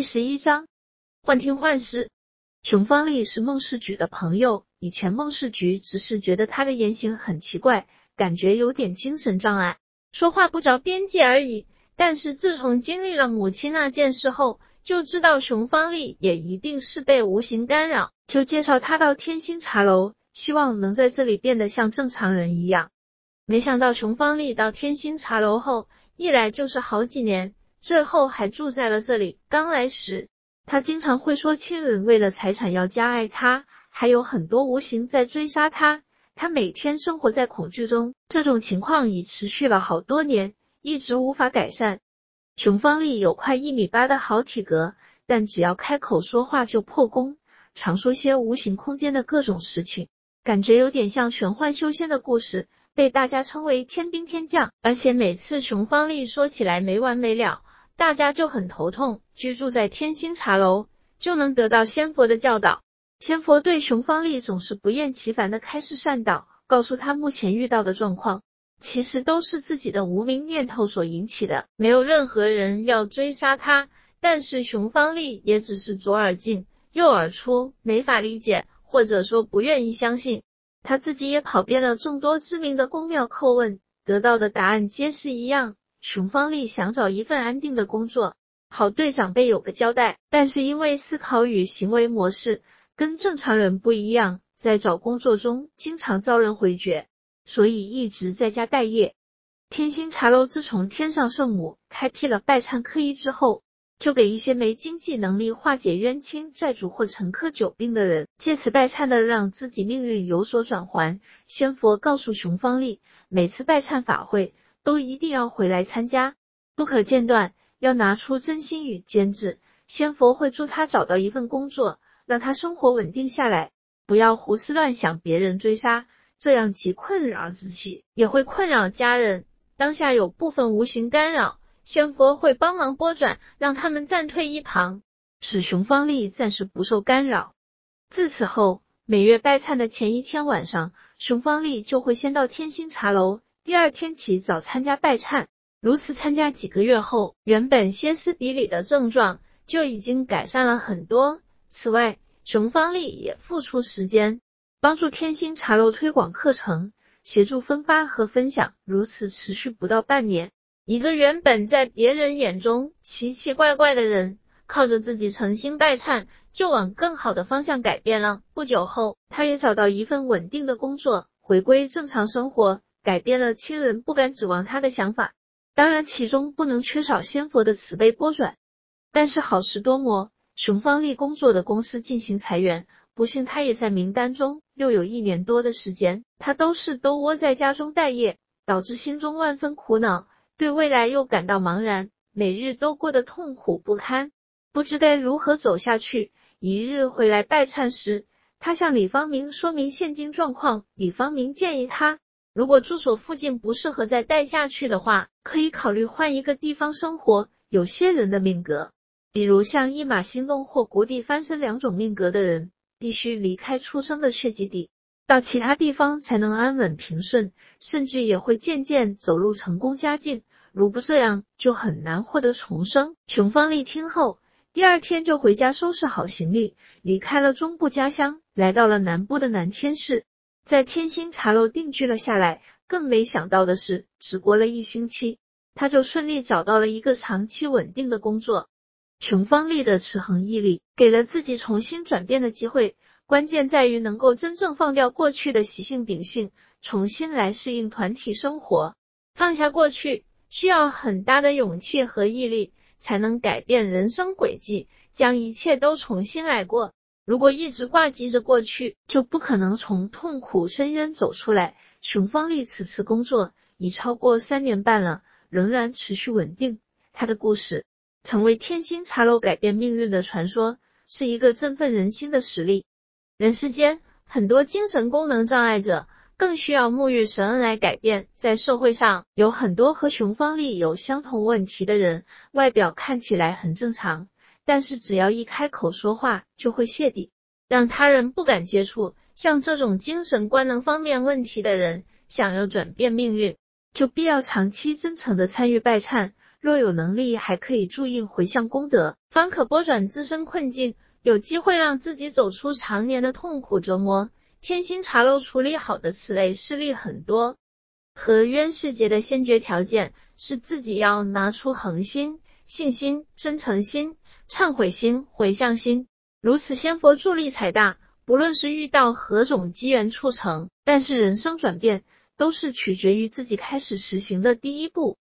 第十一章幻听幻视。熊方丽是孟世举的朋友，以前孟世举只是觉得他的言行很奇怪，感觉有点精神障碍，说话不着边际而已。但是自从经历了母亲那件事后，就知道熊方丽也一定是被无形干扰，就介绍他到天星茶楼，希望能在这里变得像正常人一样。没想到熊方丽到天星茶楼后，一来就是好几年。最后还住在了这里。刚来时，他经常会说亲人为了财产要加害他，还有很多无形在追杀他。他每天生活在恐惧中，这种情况已持续了好多年，一直无法改善。熊方丽有快一米八的好体格，但只要开口说话就破功，常说些无形空间的各种事情，感觉有点像玄幻修仙的故事。被大家称为天兵天将，而且每次熊方丽说起来没完没了。大家就很头痛，居住在天星茶楼就能得到仙佛的教导。仙佛对熊方丽总是不厌其烦的开示善导，告诉他目前遇到的状况，其实都是自己的无名念头所引起的，没有任何人要追杀他。但是熊方丽也只是左耳进右耳出，没法理解，或者说不愿意相信。他自己也跑遍了众多知名的宫庙叩问，得到的答案皆是一样。熊方丽想找一份安定的工作，好对长辈有个交代。但是因为思考与行为模式跟正常人不一样，在找工作中经常遭人回绝，所以一直在家待业。天星茶楼自从天上圣母开辟了拜忏科仪之后，就给一些没经济能力化解冤亲债主或乘客久病的人，借此拜忏的让自己命运有所转圜。仙佛告诉熊方丽，每次拜忏法会。都一定要回来参加，不可间断，要拿出真心与坚持。仙佛会助他找到一份工作，让他生活稳定下来，不要胡思乱想，别人追杀，这样既困扰自己，也会困扰家人。当下有部分无形干扰，仙佛会帮忙拨转，让他们暂退一旁，使熊方力暂时不受干扰。自此后，每月拜忏的前一天晚上，熊方力就会先到天星茶楼。第二天起早参加拜忏，如此参加几个月后，原本歇斯底里的症状就已经改善了很多。此外，熊方丽也付出时间帮助天星茶楼推广课程，协助分发和分享。如此持续不到半年，一个原本在别人眼中奇奇怪怪的人，靠着自己诚心拜忏，就往更好的方向改变了。不久后，他也找到一份稳定的工作，回归正常生活。改变了亲人不敢指望他的想法，当然其中不能缺少仙佛的慈悲拨转。但是好事多磨，熊方丽工作的公司进行裁员，不幸他也在名单中。又有一年多的时间，他都是都窝在家中待业，导致心中万分苦恼，对未来又感到茫然，每日都过得痛苦不堪，不知该如何走下去。一日回来拜忏时，他向李方明说明现今状况，李方明建议他。如果住所附近不适合再待下去的话，可以考虑换一个地方生活。有些人的命格，比如像一马心动或谷底翻身两种命格的人，必须离开出生的血迹地，到其他地方才能安稳平顺，甚至也会渐渐走入成功佳境。如不这样，就很难获得重生。熊方丽听后，第二天就回家收拾好行李，离开了中部家乡，来到了南部的南天市。在天星茶楼定居了下来，更没想到的是，只过了一星期，他就顺利找到了一个长期稳定的工作。熊方丽的持恒毅力，给了自己重新转变的机会。关键在于能够真正放掉过去的习性秉性，重新来适应团体生活。放下过去，需要很大的勇气和毅力，才能改变人生轨迹，将一切都重新来过。如果一直挂记着过去，就不可能从痛苦深渊走出来。熊方丽此次工作已超过三年半了，仍然持续稳定。他的故事成为天星茶楼改变命运的传说，是一个振奋人心的实例。人世间很多精神功能障碍者，更需要沐浴神恩来改变。在社会上，有很多和熊方丽有相同问题的人，外表看起来很正常。但是只要一开口说话，就会泄底，让他人不敢接触。像这种精神官能方面问题的人，想要转变命运，就必要长期真诚的参与拜忏，若有能力，还可以注印回向功德，方可拨转自身困境，有机会让自己走出常年的痛苦折磨。天心茶楼处理好的此类事例很多。和冤世结的先决条件是自己要拿出恒心、信心、真诚心、忏悔心、回向心，如此仙佛助力才大。不论是遇到何种机缘促成，但是人生转变都是取决于自己开始实行的第一步。